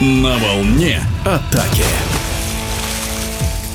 На волне атаки.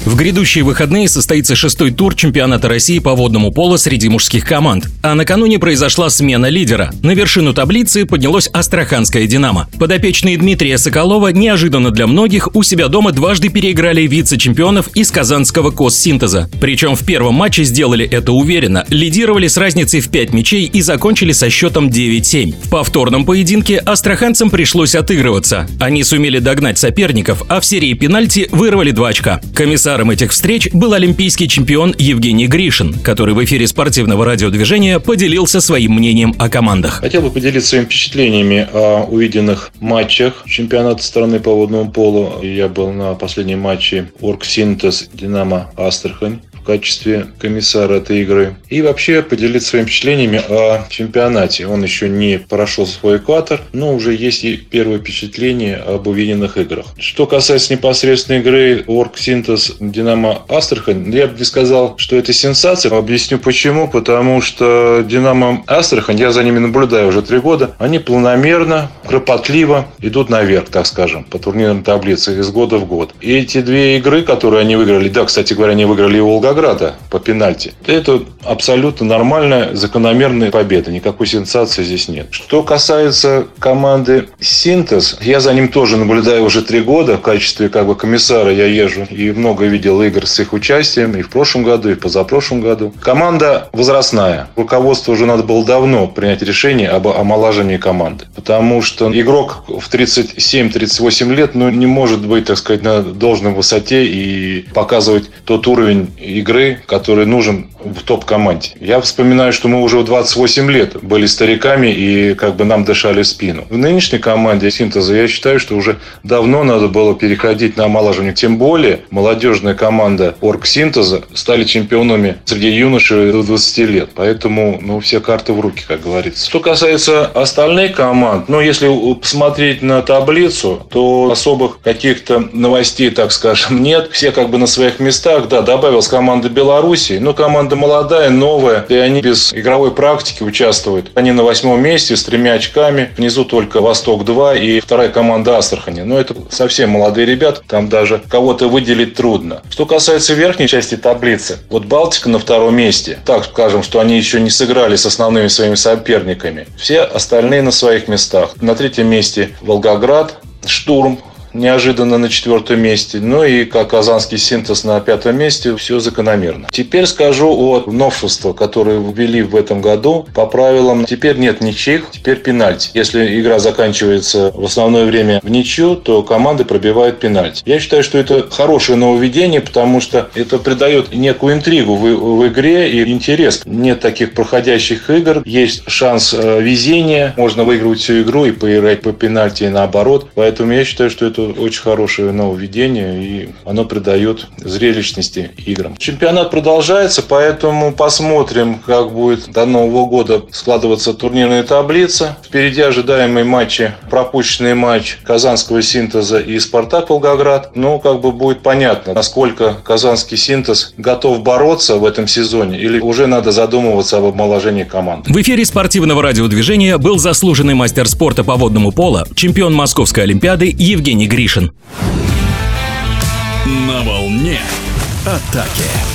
В грядущие выходные состоится шестой тур чемпионата России по водному полу среди мужских команд. А накануне произошла смена лидера. На вершину таблицы поднялось Астраханское «Динамо». Подопечные Дмитрия Соколова неожиданно для многих у себя дома дважды переиграли вице-чемпионов из казанского Коссинтеза. Причем в первом матче сделали это уверенно, лидировали с разницей в 5 мячей и закончили со счетом 9-7. В повторном поединке астраханцам пришлось отыгрываться. Они сумели догнать соперников, а в серии пенальти вырвали 2 очка. Комиссар Комиссаром этих встреч был олимпийский чемпион Евгений Гришин, который в эфире спортивного радиодвижения поделился своим мнением о командах. Хотел бы поделиться своими впечатлениями о увиденных матчах чемпионата страны по водному полу. Я был на последнем матче Оргсинтез Динамо Астрахань в качестве комиссара этой игры. И вообще поделиться своими впечатлениями о чемпионате. Он еще не прошел свой экватор, но уже есть и первые впечатления об увиденных играх. Что касается непосредственной игры Орг Синтез Динамо Астрахань, я бы не сказал, что это сенсация. Объясню почему. Потому что Динамо Астрахань, я за ними наблюдаю уже три года, они планомерно, кропотливо идут наверх, так скажем, по турнирной таблице из года в год. И эти две игры, которые они выиграли, да, кстати говоря, они выиграли и Волга Волгограда по пенальти. Это абсолютно нормальная, закономерная победа. Никакой сенсации здесь нет. Что касается команды «Синтез», я за ним тоже наблюдаю уже три года. В качестве как бы комиссара я езжу и много видел игр с их участием и в прошлом году, и в позапрошлом году. Команда возрастная. Руководство уже надо было давно принять решение об омолаживании команды. Потому что игрок в 37-38 лет ну, не может быть, так сказать, на должной высоте и показывать тот уровень игры, который нужен в топ-команде. Я вспоминаю, что мы уже в 28 лет были стариками и как бы нам дышали в спину. В нынешней команде синтеза я считаю, что уже давно надо было переходить на омолаживание. Тем более молодежная команда Орг Синтеза стали чемпионами среди юношей до 20 лет. Поэтому ну, все карты в руки, как говорится. Что касается остальных команд, ну, если посмотреть на таблицу, то особых каких-то новостей, так скажем, нет. Все как бы на своих местах. Да, добавилась команда Беларуси, но команда команда молодая, новая, и они без игровой практики участвуют. Они на восьмом месте с тремя очками. Внизу только Восток-2 и вторая команда Астрахани. Но это совсем молодые ребята, там даже кого-то выделить трудно. Что касается верхней части таблицы, вот Балтика на втором месте. Так скажем, что они еще не сыграли с основными своими соперниками. Все остальные на своих местах. На третьем месте Волгоград, Штурм, неожиданно на четвертом месте. Ну и как казанский синтез на пятом месте, все закономерно. Теперь скажу о новшествах, которые ввели в этом году. По правилам теперь нет ничьих, теперь пенальти. Если игра заканчивается в основное время в ничью, то команды пробивают пенальти. Я считаю, что это хорошее нововведение, потому что это придает некую интригу в, в игре и интерес. Нет таких проходящих игр, есть шанс э, везения, можно выигрывать всю игру и поиграть по пенальти и наоборот. Поэтому я считаю, что это очень хорошее нововведение, и оно придает зрелищности играм. Чемпионат продолжается, поэтому посмотрим, как будет до Нового года складываться турнирная таблица. Впереди ожидаемые матчи, пропущенный матч Казанского синтеза и Спартак Волгоград. Ну, как бы будет понятно, насколько Казанский синтез готов бороться в этом сезоне, или уже надо задумываться об омоложении команд. В эфире спортивного радиодвижения был заслуженный мастер спорта по водному поло, чемпион Московской Олимпиады Евгений Гришин. На волне атаки.